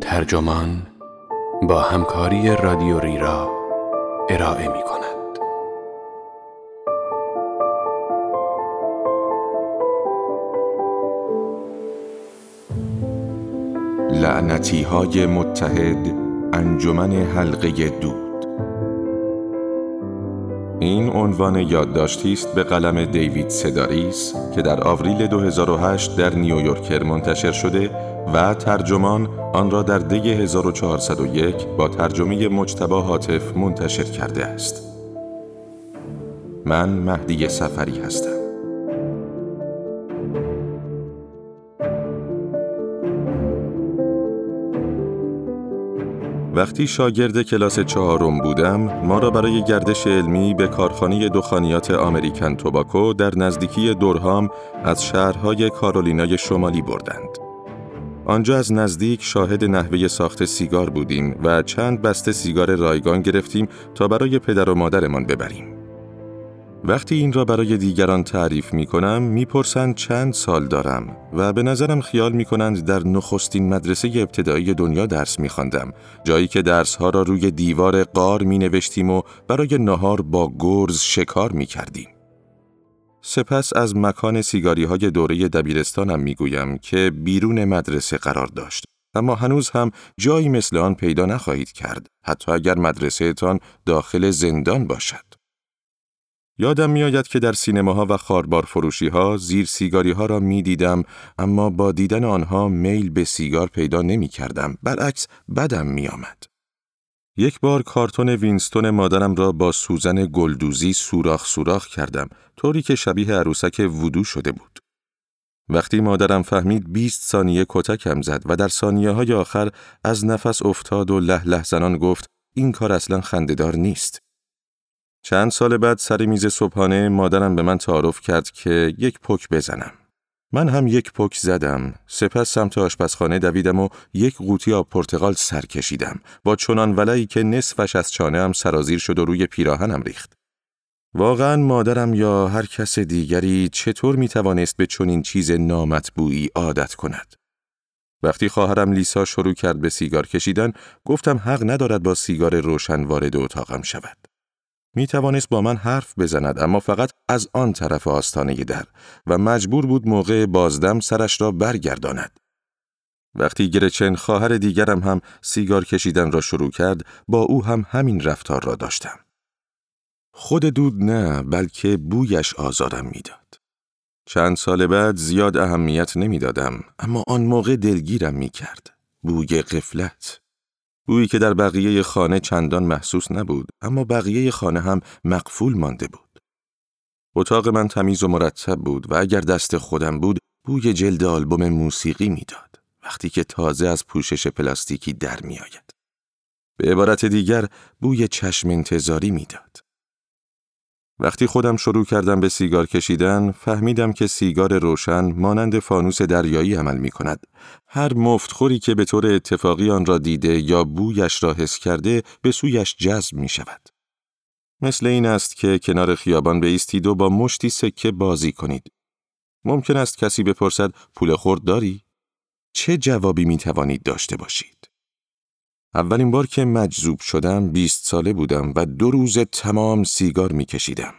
ترجمان با همکاری رادیو را ارائه می کند. لعنتی های متحد انجمن حلقه دود این عنوان یادداشتی است به قلم دیوید سداریس که در آوریل 2008 در نیویورکر منتشر شده و ترجمان آن را در دی 1401 با ترجمه مجتبا حاطف منتشر کرده است. من مهدی سفری هستم. وقتی شاگرد کلاس چهارم بودم، ما را برای گردش علمی به کارخانه دخانیات آمریکن توباکو در نزدیکی دورهام از شهرهای کارولینای شمالی بردند. آنجا از نزدیک شاهد نحوه ساخت سیگار بودیم و چند بسته سیگار رایگان گرفتیم تا برای پدر و مادرمان ببریم. وقتی این را برای دیگران تعریف می کنم می پرسند چند سال دارم و به نظرم خیال می کنند در نخستین مدرسه ابتدایی دنیا درس می خواندم جایی که درس ها را روی دیوار قار می نوشتیم و برای نهار با گرز شکار می کردیم. سپس از مکان سیگاری های دوره دبیرستانم می گویم که بیرون مدرسه قرار داشت. اما هنوز هم جایی مثل آن پیدا نخواهید کرد حتی اگر مدرسه تان داخل زندان باشد. یادم میآید که در سینماها و خاربار فروشی ها زیر سیگاری ها را می دیدم اما با دیدن آنها میل به سیگار پیدا نمی کردم برعکس بدم می آمد. یک بار کارتون وینستون مادرم را با سوزن گلدوزی سوراخ سوراخ کردم طوری که شبیه عروسک وودو شده بود. وقتی مادرم فهمید 20 ثانیه کتکم زد و در ثانیه های آخر از نفس افتاد و له له زنان گفت این کار اصلا خندهدار نیست. چند سال بعد سر میز صبحانه مادرم به من تعارف کرد که یک پک بزنم. من هم یک پک زدم. سپس سمت آشپزخانه دویدم و یک قوطی آب پرتقال سر کشیدم. با چنان ولایی که نصفش از چانه هم سرازیر شد و روی پیراهنم ریخت. واقعا مادرم یا هر کس دیگری چطور می توانست به چنین چیز نامطبوعی عادت کند؟ وقتی خواهرم لیسا شروع کرد به سیگار کشیدن گفتم حق ندارد با سیگار روشن وارد اتاقم شود. می توانست با من حرف بزند اما فقط از آن طرف آستانه در و مجبور بود موقع بازدم سرش را برگرداند. وقتی گرچن خواهر دیگرم هم سیگار کشیدن را شروع کرد با او هم همین رفتار را داشتم. خود دود نه بلکه بویش آزارم می‌داد. چند سال بعد زیاد اهمیت نمی‌دادم اما آن موقع دلگیرم می کرد. بوی قفلت. بویی که در بقیه خانه چندان محسوس نبود اما بقیه خانه هم مقفول مانده بود. اتاق من تمیز و مرتب بود و اگر دست خودم بود بوی جلد آلبوم موسیقی می‌داد وقتی که تازه از پوشش پلاستیکی در میآید. به عبارت دیگر بوی چشم انتظاری می‌داد. وقتی خودم شروع کردم به سیگار کشیدن، فهمیدم که سیگار روشن مانند فانوس دریایی عمل می کند. هر مفتخوری که به طور اتفاقی آن را دیده یا بویش را حس کرده به سویش جذب می شود. مثل این است که کنار خیابان بیستید و با مشتی سکه بازی کنید. ممکن است کسی بپرسد پول خورد داری؟ چه جوابی می توانید داشته باشید؟ اولین بار که مجذوب شدم بیست ساله بودم و دو روز تمام سیگار می کشیدم.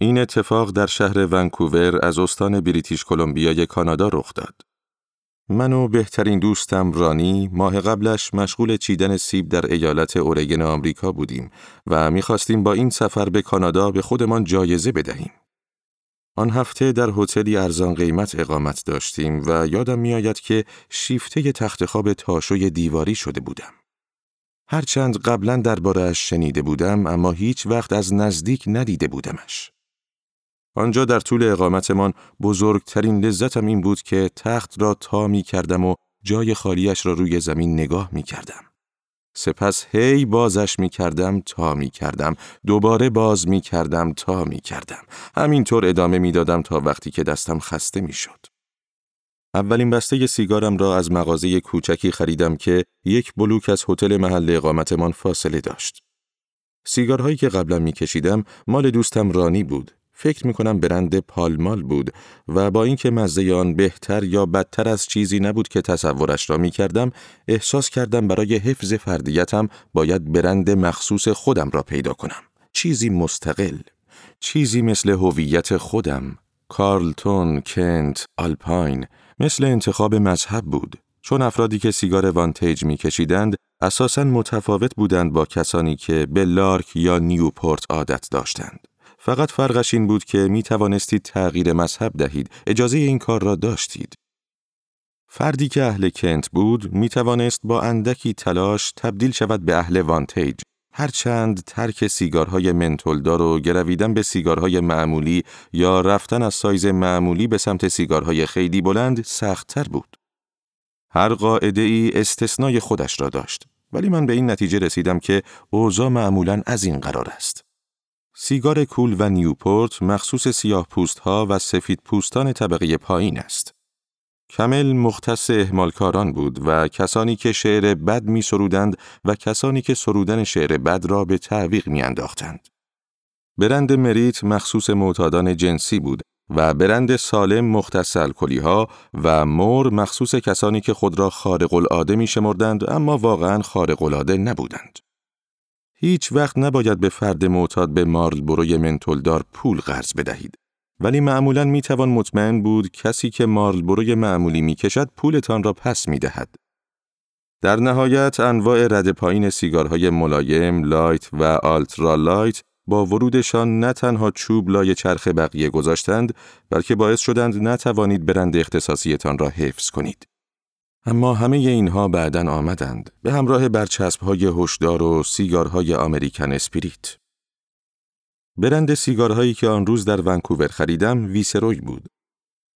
این اتفاق در شهر ونکوور از استان بریتیش کلمبیای کانادا رخ داد. من و بهترین دوستم رانی ماه قبلش مشغول چیدن سیب در ایالت اورگن آمریکا بودیم و می‌خواستیم با این سفر به کانادا به خودمان جایزه بدهیم. آن هفته در هتلی ارزان قیمت اقامت داشتیم و یادم میآید که شیفته تخت خواب تاشوی دیواری شده بودم. هرچند قبلا دربارهاش شنیده بودم اما هیچ وقت از نزدیک ندیده بودمش. آنجا در طول اقامتمان بزرگترین لذتم این بود که تخت را تا می کردم و جای خالیش را روی زمین نگاه می کردم. سپس هی بازش می کردم تا می کردم دوباره باز می کردم تا می کردم همینطور ادامه می دادم تا وقتی که دستم خسته می شد. اولین بسته سیگارم را از مغازه کوچکی خریدم که یک بلوک از هتل محل اقامتمان فاصله داشت. سیگارهایی که قبلا می کشیدم مال دوستم رانی بود. فکر می کنم برند پالمال بود و با اینکه مزه آن بهتر یا بدتر از چیزی نبود که تصورش را می کردم، احساس کردم برای حفظ فردیتم باید برند مخصوص خودم را پیدا کنم. چیزی مستقل. چیزی مثل هویت خودم. Carlton، Kent، Alpine، مثل انتخاب مذهب بود. چون افرادی که سیگار Vantage می کشیدند اساساً متفاوت بودند با کسانی که به Lark یا Newport عادت داشتند. فقط فرقش این بود که می توانستید تغییر مذهب دهید، اجازه این کار را داشتید. فردی که اهل Kent بود می توانست با اندکی تلاش تبدیل شود به اهل Vantage. هرچند ترک سیگارهای منتولدار و گرویدن به سیگارهای معمولی یا رفتن از سایز معمولی به سمت سیگارهای خیلی بلند سختتر بود. هر قاعده ای استثنای خودش را داشت. ولی من به این نتیجه رسیدم که اوضاع معمولا از این قرار است. سیگار کول و نیوپورت مخصوص سیاه پوست ها و سفید پوستان طبقه پایین است. کمل مختص احمالکاران بود و کسانی که شعر بد می سرودند و کسانی که سرودن شعر بد را به تعویق می انداختند. برند مریت مخصوص معتادان جنسی بود و برند سالم مختص الکلی ها و مور مخصوص کسانی که خود را خارق العاده می شمردند اما واقعا خارق العاده نبودند. هیچ وقت نباید به فرد معتاد به مارلبروی منتولدار پول قرض بدهید. ولی معمولا می توان مطمئن بود کسی که مارلبروی معمولی می کشد پولتان را پس می دهد. در نهایت انواع رده پایین سیگارهای ملایم، light و ultra light با ورودشان نه تنها چوب لای چرخ بقیه گذاشتند بلکه باعث شدند نتوانید برند اختصاصیتان را حفظ کنید. اما همه اینها بعدا آمدند به همراه برچسبهای هشدار و سیگارهای American Spirit. برند سیگارهایی که آن روز در ونکوور خریدم Viceroy بود.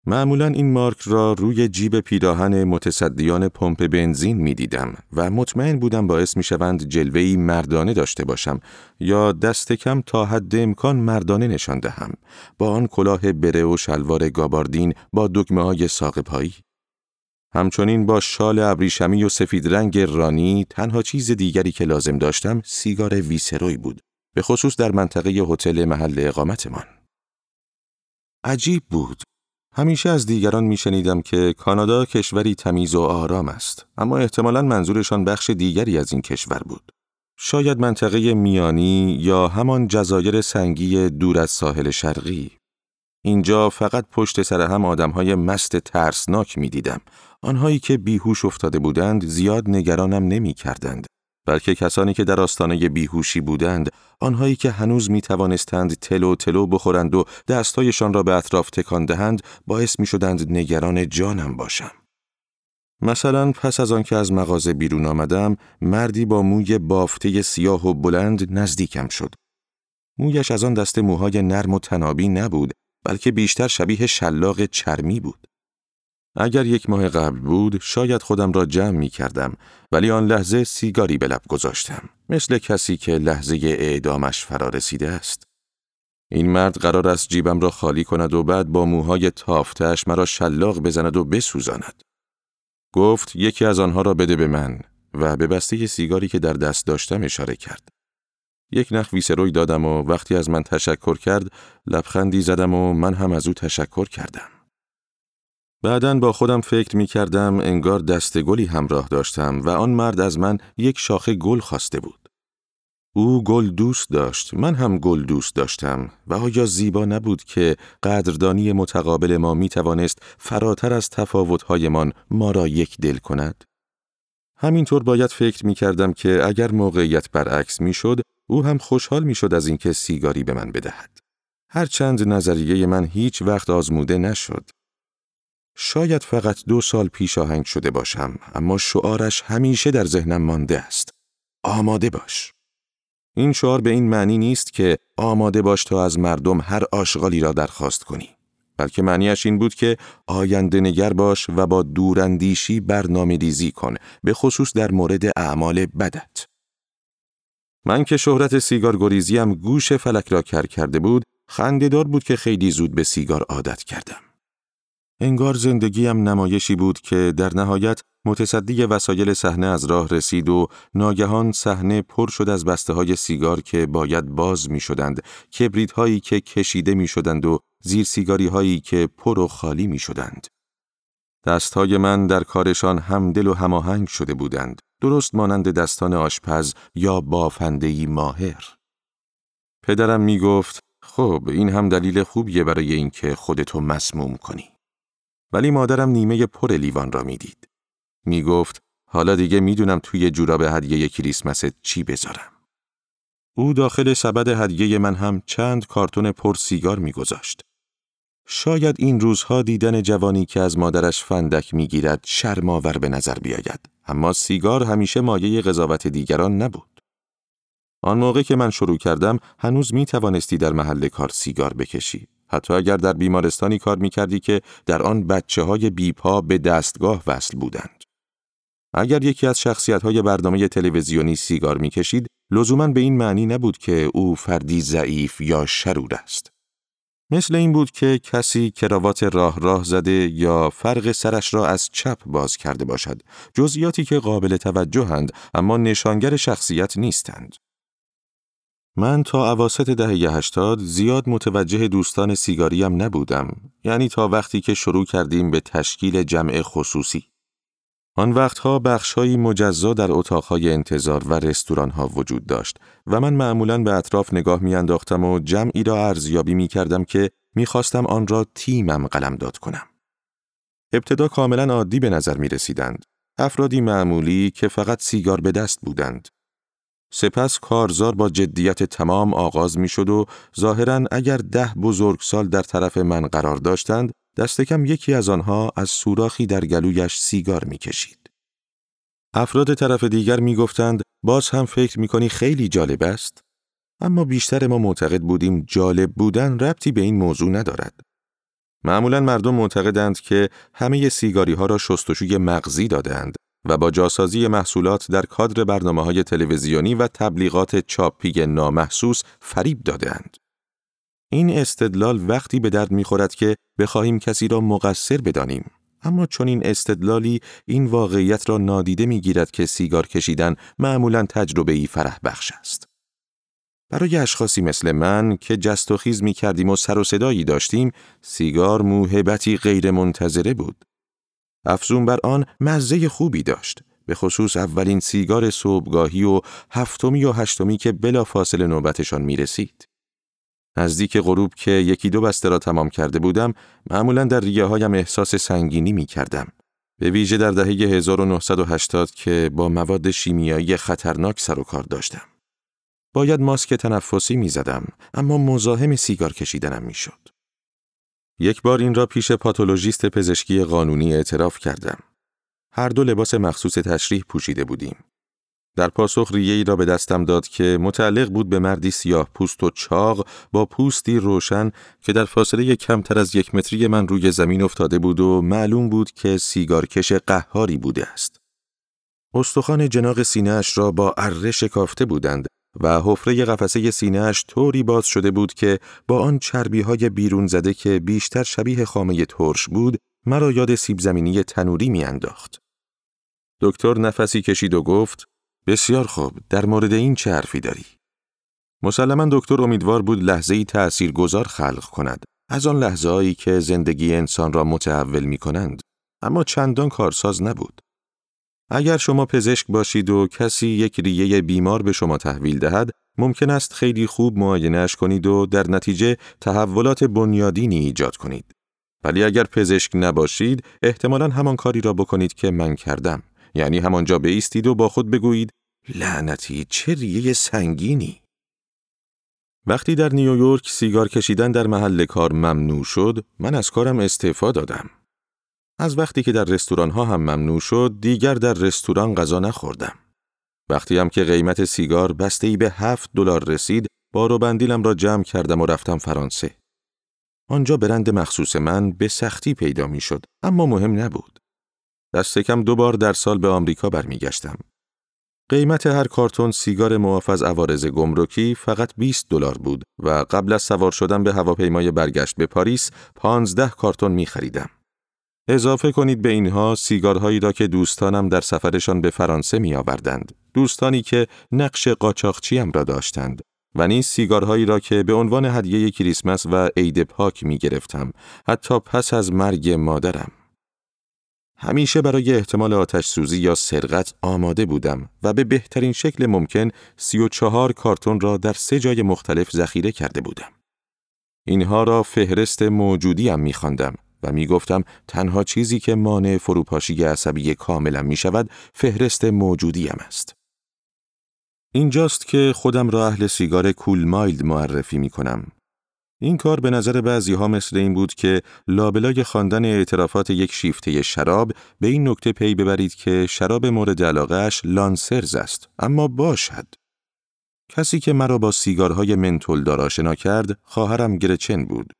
معمولا این مارک را روی جیب پیراهن متصدیان پمپ بنزین می دیدم و مطمئن بودم باعث می شوند جلوهی مردانه داشته باشم یا دست کم تا حد امکان مردانه نشان دهم با آن کلاه بره و شلوار گاباردین با دکمه های ساق پایی. همچنین با شال ابریشمی و سفید رنگ رانی تنها چیز دیگری که لازم داشتم سیگار ویسروی بود به خصوص در منطقه هتل محل اقامتمان. عجیب بود. همیشه از دیگران میشنیدم که کانادا کشوری تمیز و آرام است اما احتمالا منظورشان بخش دیگری از این کشور بود. شاید منطقه میانی یا همان جزایر سنگی دور از ساحل شرقی. اینجا فقط پشت سر هم آدمهای مست ترسناک می دیدم. آنهایی که بیهوش افتاده بودند زیاد نگرانم نمی کردند. بلکه کسانی که در آستانه بیهوشی بودند، آنهایی که هنوز می توانستند تلو تلو بخورند و دستایشان را به اطراف تکان دهند، باعث می شدند نگران جانم باشم. مثلا پس از آنکه از مغازه بیرون آمدم، مردی با موی بافته سیاه و بلند نزدیکم شد. مویش از آن دست موهای نرم و تنابی نبود، بلکه بیشتر شبیه شلاق چرمی بود. اگر یک ماه قبل بود شاید خودم را جمع می کردم ولی آن لحظه سیگاری به لب گذاشتم. مثل کسی که لحظه اعدامش فرا رسیده است. این مرد قرار است جیبم را خالی کند و بعد با موهای تافتش مرا شلاق بزند و بسوزاند. گفت یکی از آنها را بده به من و به بسته سیگاری که در دست داشتم اشاره کرد. یک نخ ویسروی دادم و وقتی از من تشکر کرد لبخندی زدم و من هم از او تشکر کردم بعدا با خودم فکر می کردم انگار دست گلی همراه داشتم و آن مرد از من یک شاخه گل خواسته بود. او گل دوست داشت، من هم گل دوست داشتم و آیا زیبا نبود که قدردانی متقابل ما می توانست فراتر از تفاوتهایمان ما را یک دل کند؟ همینطور باید فکر می کردم که اگر موقعیت برعکس می شد، او هم خوشحال می شد از اینکه سیگاری به من بدهد. هرچند نظریه من هیچ وقت آزموده نشد. شاید فقط دو سال پیش آهنگ شده باشم اما شعارش همیشه در ذهنم مانده است. آماده باش. این شعار به این معنی نیست که آماده باش تا از مردم هر آشغالی را درخواست کنی. بلکه معنیش این بود که آینده نگر باش و با دوراندیشی برنامه ریزی کن به خصوص در مورد اعمال بدت. من که شهرت سیگار گریزیم گوش فلک را کر کرده بود خندهدار بود که خیلی زود به سیگار عادت کردم. انگار زندگیم نمایشی بود که در نهایت متصدی وسایل صحنه از راه رسید و ناگهان صحنه پر شد از بسته های سیگار که باید باز می شدند، کبریت هایی که کشیده می شدند و زیر سیگاری هایی که پر و خالی می شدند. دستهای من در کارشان همدل و هماهنگ شده بودند، درست مانند دستان آشپز یا بافندهی ماهر. پدرم می گفت خب این هم دلیل خوبیه برای اینکه خودتو مسموم کنی. ولی مادرم نیمه پر لیوان را می‌دید. می گفت حالا دیگه می‌دونم توی جوراب هدیه کریسمست چی بذارم. او داخل سبد هدیه من هم چند کارتون پر سیگار میگذاشت. شاید این روزها دیدن جوانی که از مادرش فندک می‌گیرد شرماور به نظر بیاید. اما سیگار همیشه مایه قضاوت دیگران نبود. آن موقع که من شروع کردم هنوز می توانستی در محل کار سیگار بکشی. حتی اگر در بیمارستانی کار می کردی که در آن بچه های بیپا به دستگاه وصل بودند. اگر یکی از شخصیت های برنامه تلویزیونی سیگار می کشید لزوما به این معنی نبود که او فردی ضعیف یا شرور است. مثل این بود که کسی کراوات راه راه زده یا فرق سرش را از چپ باز کرده باشد جزئیاتی که قابل توجهند اما نشانگر شخصیت نیستند. من تا عواست دهه هشتاد زیاد متوجه دوستان سیگاریم نبودم یعنی تا وقتی که شروع کردیم به تشکیل جمع خصوصی. آن وقتها بخشهایی مجزا در اتاقهای انتظار و رستورانها وجود داشت و من معمولا به اطراف نگاه میانداختم و جمعی را ارزیابی می کردم که می‌خواستم آن را تیمم قلمداد کنم. ابتدا کاملا عادی به نظر می رسیدند. افرادی معمولی که فقط سیگار به دست بودند. سپس کارزار با جدیت تمام آغاز می شد و ظاهرا اگر ده بزرگسال در طرف من قرار داشتند دستکم یکی از آنها از سوراخی در گلویش سیگار می کشید. افراد طرف دیگر می گفتند باز هم فکر می کنی خیلی جالب است؟ اما بیشتر ما معتقد بودیم جالب بودن ربطی به این موضوع ندارد. معمولا مردم معتقدند که همه سیگاری ها را شستشوی مغزی دادند و با جاسازی محصولات در کادر برنامه های تلویزیونی و تبلیغات چاپی نامحسوس فریب دادند. این استدلال وقتی به درد می‌خورد که بخواهیم کسی را مقصر بدانیم. اما چون این استدلالی این واقعیت را نادیده می‌گیرد که سیگار کشیدن معمولا تجربه ای فرح بخش است. برای اشخاصی مثل من که جست و خیز می کردیم و سر و صدایی داشتیم سیگار موهبتی غیر منتظره بود. افزون بر آن مزه خوبی داشت به خصوص اولین سیگار صبحگاهی و هفتمی و هشتمی که بلا فاصله نوبتشان می رسید. نزدیک غروب که یکی دو بسته را تمام کرده بودم معمولا در ریه هایم احساس سنگینی می کردم. به ویژه در دهه 1980 که با مواد شیمیایی خطرناک سر و کار داشتم. باید ماسک تنفسی می زدم اما مزاحم سیگار کشیدنم می شد. یک بار این را پیش پاتولوژیست پزشکی قانونی اعتراف کردم. هر دو لباس مخصوص تشریح پوشیده بودیم. در پاسخ ریه ای را به دستم داد که متعلق بود به مردی سیاه پوست و چاق با پوستی روشن که در فاصله کمتر از یک متری من روی زمین افتاده بود و معلوم بود که سیگارکش قهاری بوده است. استخوان جناق سینهاش را با اره شکافته بودند و حفره قفسه سینهاش طوری باز شده بود که با آن چربی های بیرون زده که بیشتر شبیه خامه ترش بود مرا یاد سیب زمینی تنوری میانداخت. دکتر نفسی کشید و گفت بسیار خوب. در مورد این چه حرفی داری؟ مسلما دکتر امیدوار بود لحظه ای تأثیر گذار خلق کند. از آن لحظه هایی که زندگی انسان را متحول می کنند اما چندان کارساز نبود. اگر شما پزشک باشید و کسی یک ریه بیمار به شما تحویل دهد ممکن است خیلی خوب معاینهش کنید و در نتیجه تحولات بنیادینی ایجاد کنید. ولی اگر پزشک نباشید احتمالا همان کاری را بکنید که من کردم. یعنی همانجا بیستید و با خود بگویید لعنتی چه ریه سنگینی. وقتی در نیویورک سیگار کشیدن در محل کار ممنوع شد من از کارم استعفا دادم. از وقتی که در رستوران ها هم ممنوع شد دیگر در رستوران غذا نخوردم. وقتی هم که قیمت سیگار بسته ای به هفت دلار رسید بارو بندیلم را جمع کردم و رفتم فرانسه. آنجا برند مخصوص من به سختی پیدا می شد اما مهم نبود. دست کم دو بار در سال به آمریکا برمیگشتم. قیمت هر کارتون سیگار معاف از عوارض گمرکی فقط 20 دلار بود و قبل از سوار شدن به هواپیمای برگشت به پاریس 15 کارتون می خریدم. اضافه کنید به اینها سیگارهایی را که دوستانم در سفرشان به فرانسه می آوردند. دوستانی که نقش قاچاقچیم را داشتند و نیز سیگارهایی را که به عنوان هدیه کریسمس و عید پاک می گرفتم حتی پس از مرگ مادرم. همیشه برای احتمال آتش سوزی یا سرقت آماده بودم و به بهترین شکل ممکن سی و چهار کارتون را در سه جای مختلف ذخیره کرده بودم. اینها را فهرست موجودی هم می خواندم و می گفتم تنها چیزی که مانع فروپاشی عصبی کاملا می شود فهرست موجودیم است. اینجاست که خودم را اهل سیگار کول مایلد معرفی می کنم. این کار به نظر بعضی ها مثل این بود که لابلای خواندن اعترافات یک شیفته شراب به این نکته پی ببرید که شراب مورد علاقهش لانسرز است. اما باشد. کسی که مرا با سیگارهای منتول دار آشنا کرد خواهرم گرچن بود.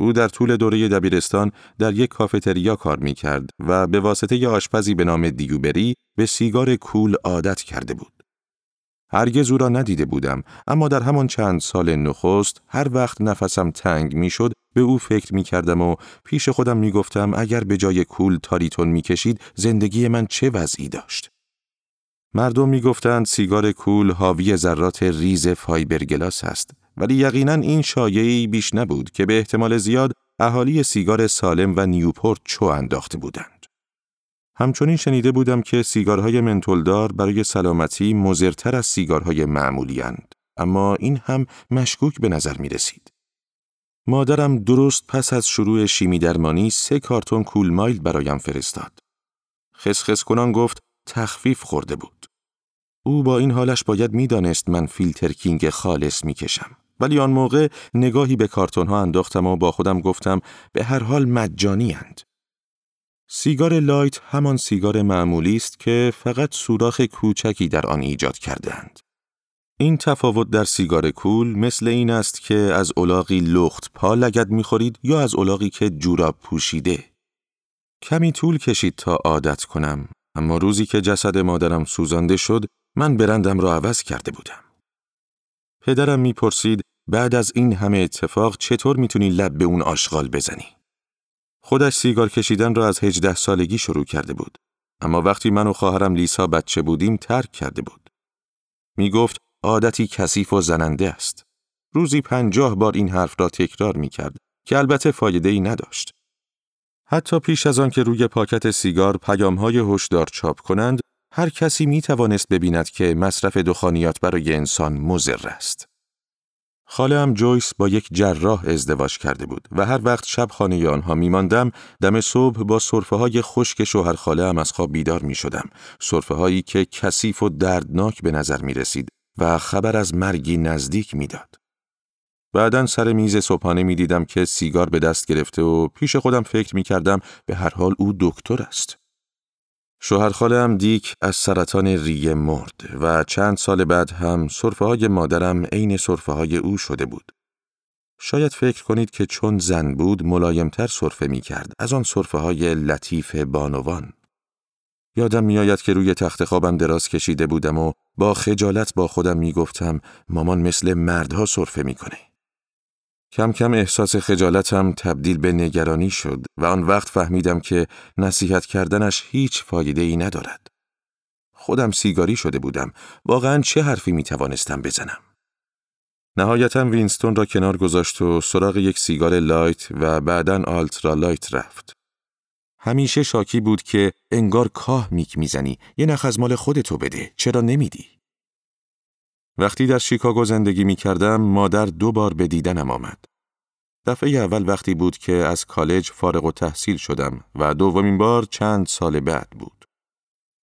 او در طول دوره دبیرستان در یک کافتریا کار می کرد و به واسطه آشپزی به نام دیوبری به سیگار کول عادت کرده بود. هرگز او را ندیده بودم اما در همان چند سال نخست هر وقت نفسم تنگ می شد به او فکر می کردم و پیش خودم می گفتم اگر به جای کول تاریتون می کشید زندگی من چه وضعی داشت. مردم می گفتند سیگار Kool حاوی ذرات ریز فایبرگلاس است ولی یقینا این شایعه‌ای بیش نبود که به احتمال زیاد اهالی سیگار Salem و Newport چو انداخته بودند. همچنین شنیده بودم که سیگارهای منتولدار برای سلامتی مضرتر از سیگارهای معمولی اند. اما این هم مشکوک به نظر می رسید. مادرم درست پس از شروع شیمی درمانی سه کارتون Kool Mild برایم فرستاد. خسخس کنان گفت تخفیف خورده بود. او با این حالش باید می‌دانست من فیلتر کینگ خالص می‌کشم. ولی آن موقع نگاهی به کارتون ها انداختم و با خودم گفتم به هر حال مجانی اند. سیگار لایت همان سیگار معمولی است که فقط سوراخ کوچکی در آن ایجاد کردهاند. این تفاوت در سیگار کول مثل این است که از الاغی لخت پا لگد می‌خورید یا از الاغی که جوراب پوشیده. کمی طول کشید تا عادت کنم اما روزی که جسد مادرم سوزانده شد من برندم را عوض کرده بودم. پدرم می‌پرسید بعد از این همه اتفاق چطور می‌تونی لب به اون آشغال بزنی؟ خودش سیگار کشیدن را از هجده سالگی شروع کرده بود. اما وقتی من و خواهرم لیسا بچه بودیم ترک کرده بود. می گفت عادتی کثیف و زننده است. روزی پنجاه بار این حرف را تکرار می کرد که البته فایده ای نداشت. حتی پیش از آن که روی پاکت سیگار پیام های هشدار چاپ کنند، هر کسی می توانست ببیند که مصرف دخانیات برای انسان مضر است. خاله هم جویس با یک جراح ازدواج کرده بود و هر وقت شب خانه آنها می ماندم دم صبح با صرفه های خشک شوهر خاله هم از خواب بیدار می شدم. صرفه هایی که کثیف و دردناک به نظر می رسید و خبر از مرگی نزدیک می داد. بعدا سر میز صبحانه می دیدم که سیگار به دست گرفته و پیش خودم فکر می کردم به هر حال او دکتر است. شوهر هم دیک از سرطان ریه مرد و چند سال بعد هم صرفه های مادرم عین صرفه های او شده بود. شاید فکر کنید که چون زن بود ملایمتر صرفه می کرد از آن صرفه های لطیف بانوان. یادم میآید که روی تخت خوابم دراز کشیده بودم و با خجالت با خودم می گفتم مامان مثل مردها سرفه می‌کنه. کم کم احساس خجالتم تبدیل به نگرانی شد و آن وقت فهمیدم که نصیحت کردنش هیچ فایده ای ندارد. خودم سیگاری شده بودم. واقعا چه حرفی می توانستم بزنم؟ نهایتا وینستون را کنار گذاشت و سراغ یک سیگار لایت و بعدا آلترا لایت رفت. همیشه شاکی بود که انگار کاه میک می‌زنی یه نخ از مال خودتو بده چرا نمیدی؟ وقتی در شیکاگو زندگی می کردم مادر دو بار به دیدنم آمد. دفعه اول وقتی بود که از کالج فارغ و تحصیل شدم و دومین بار چند سال بعد بود.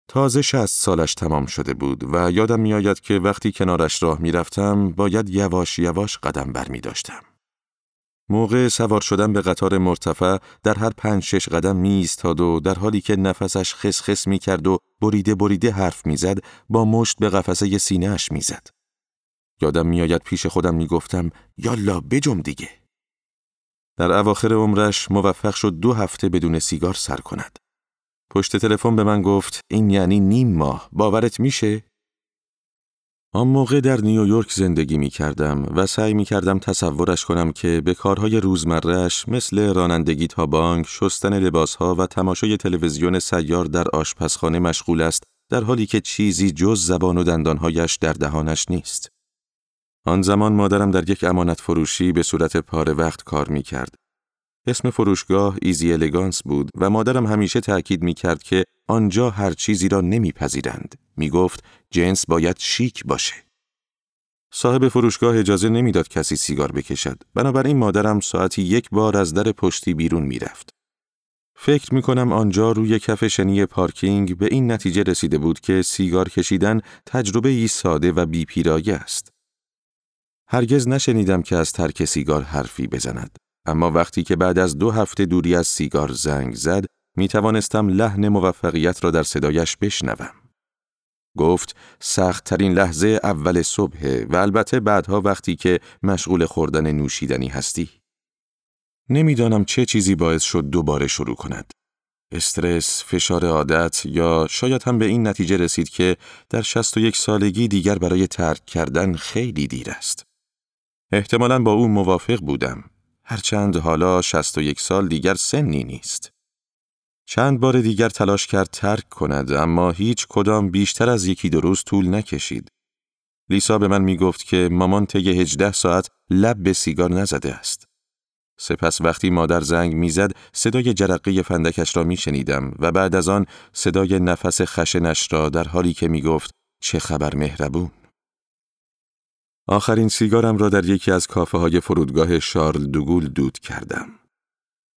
تازه شست سالش تمام شده بود و یادم میآید که وقتی کنارش راه می‌رفتم باید یواش یواش قدم بر می داشتم. موقع سوار شدن به قطار مرتفع در هر پنج شش قدم می ایستاد و در حالی که نفسش خس می کرد و بریده بریده حرف می‌زد با مشت به قفسه سینه اش می‌زد. یادم میآید پیش خودم می‌گفتم یالا بجم دیگه. در اواخر عمرش موفق شد دو هفته بدون سیگار سر کند. پشت تلفن به من گفت این یعنی نیم ماه باورت میشه؟ آن موقع در نیویورک زندگی می کردم و سعی می کردم تصورش کنم که به کارهای روزمرهش مثل رانندگی تا بانک، شستن لباسها و تماشای تلویزیون سیار در آشپزخانه مشغول است در حالی که چیزی جز زبان و دندانهایش در دهانش نیست. آن زمان مادرم در یک امانت فروشی به صورت پاره وقت کار می کرد. اسم فروشگاه ایزی الگانس بود و مادرم همیشه تأکید می کرد که آنجا هر چیزی را نمیپذیرند. می گفت جنس باید شیک باشه. صاحب فروشگاه اجازه نمی‌داد کسی سیگار بکشد. بنابراین مادرم ساعتی یک بار از در پشتی بیرون می‌رفت. فکر می کنم آنجا روی کف شنی پارکینگ به این نتیجه رسیده بود که سیگار کشیدن تجربه ای ساده و بیپیرایه است. هرگز نشنیدم که از ترک سیگار حرفی بزند. اما وقتی که بعد از دو هفته دوری از سیگار زنگ زد، می توانستم لحن موفقیت را در صدایش بشنوم. گفت سخت ترین لحظه اول صبح و البته بعدها وقتی که مشغول خوردن نوشیدنی هستی. نمی‌دانم چه چیزی باعث شد دوباره شروع کند. استرس، فشار عادت یا شاید هم به این نتیجه رسید که در یک سالگی دیگر برای ترک کردن خیلی دیر است. احتمالا با او موافق بودم. هرچند حالا یک سال دیگر سنی نیست. چند بار دیگر تلاش کرد ترک کند اما هیچ کدام بیشتر از یکی دو روز طول نکشید. لیسا به من می گفت که مامان طی هجده ساعت لب به سیگار نزده است. سپس وقتی مادر زنگ می‌زد صدای جرقه فندکش را می شنیدم و بعد از آن صدای نفس خشنش را در حالی که می گفت چه خبر مهربون. آخرین سیگارم را در یکی از کافه های فرودگاه شارل دوگول دود کردم.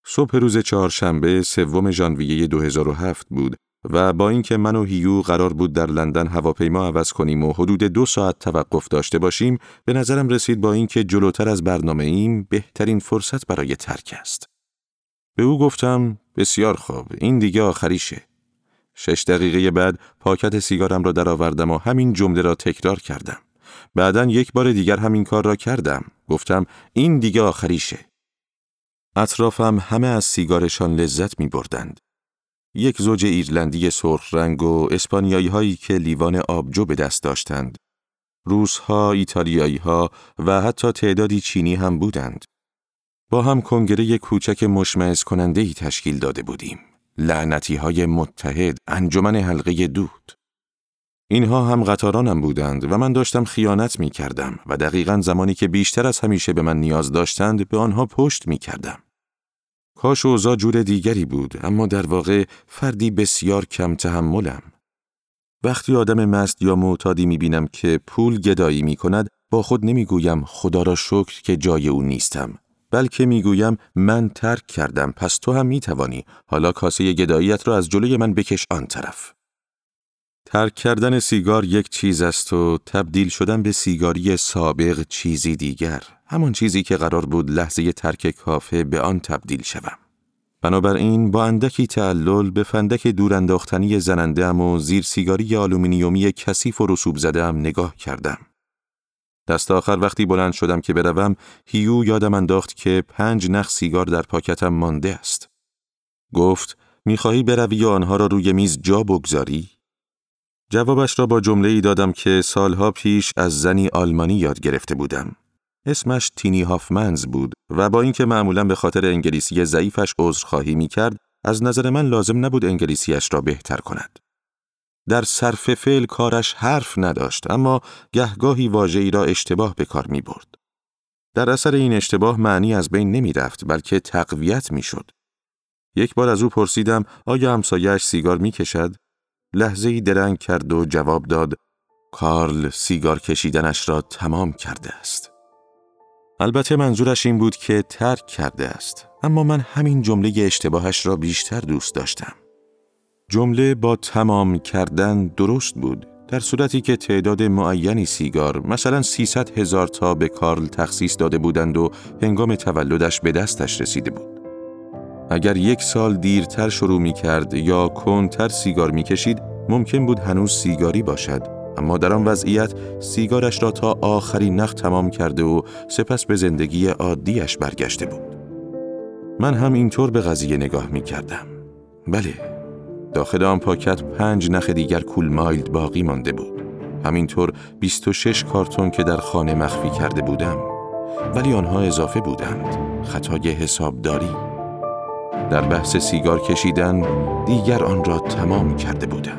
صبح روز چهارشنبه سوم ژانویه 2007 بود و با اینکه من و هیو قرار بود در لندن هواپیما عوض کنیم و حدود دو ساعت توقف داشته باشیم به نظرم رسید با اینکه جلوتر از برنامه ایم بهترین فرصت برای ترک است. به او گفتم بسیار خوب این دیگه آخریشه. شش دقیقه بعد پاکت سیگارم را درآوردم و همین جمله را تکرار کردم. بعدا یک بار دیگر همین کار را کردم. گفتم این دیگه آخریشه. اطرافم همه از سیگارشان لذت می بردند. یک زوج ایرلندی سرخ رنگ و اسپانیایی هایی که لیوان آبجو به دست داشتند. روس ها، ایتالیایی ها و حتی تعدادی چینی هم بودند. با هم کنگره کوچک مشمعز کننده ای تشکیل داده بودیم. لعنتی های متحد، انجمن حلقه دود. اینها هم قطارانم بودند و من داشتم خیانت می کردم و دقیقا زمانی که بیشتر از همیشه به من نیاز داشتند به آنها پشت می کردم. کاش اوضاع جور دیگری بود اما در واقع فردی بسیار کم تحملم. وقتی آدم مست یا معتادی می بینم که پول گدایی می کند با خود نمی گویم خدا را شکر که جای او نیستم بلکه می گویم من ترک کردم پس تو هم می توانی حالا کاسه گداییت را از جلوی من بکش آن طرف. ترک کردن سیگار یک چیز است و تبدیل شدن به سیگاری سابق چیزی دیگر همان چیزی که قرار بود لحظه ترک کافه به آن تبدیل شوم بنابراین با اندکی تعلل به فندک دور انداختنی زننده و زیر سیگاری آلومینیومی کثیف و رسوب زده ام نگاه کردم. دست آخر وقتی بلند شدم که بروم هیو یادم انداخت که پنج نخ سیگار در پاکتم مانده است. گفت می‌خواهی بروی آنها را روی میز جا بگذاری؟ جوابش را با جمله ای دادم که سالها پیش از زنی آلمانی یاد گرفته بودم. اسمش تینی هافمنز بود و با اینکه معمولا به خاطر انگلیسی ضعیفش عذرخواهی می کرد، از نظر من لازم نبود انگلیسیش را بهتر کند. در صرف فعل کارش حرف نداشت اما گهگاهی واژه‌ای را اشتباه به کار می برد. در اثر این اشتباه معنی از بین نمی رفت بلکه تقویت می شد. یک بار از او پرسیدم آیا همسایش سیگار می کشد؟ لحظه ای درنگ کرد و جواب داد کارل سیگار کشیدنش را تمام کرده است. البته منظورش این بود که ترک کرده است اما من همین جمله اشتباهش را بیشتر دوست داشتم. جمله با تمام کردن درست بود در صورتی که تعداد معینی سیگار مثلا 300 هزار تا به کارل تخصیص داده بودند و هنگام تولدش به دستش رسیده بود. اگر یک سال دیرتر شروع می کرد یا کنتر سیگار می کشید ممکن بود هنوز سیگاری باشد. اما در آن وضعیت سیگارش را تا آخرین نخ تمام کرده و سپس به زندگی عادیش برگشته بود. من هم اینطور به قضیه نگاه می کردم بله داخل آن پاکت پنج نخ دیگر کول مایلد باقی مانده بود. همینطور 26 کارتون که در خانه مخفی کرده بودم. ولی آنها اضافه بودند. خطای حسابداری. در بحث سیگار کشیدن دیگر آن را تمام کرده بودم.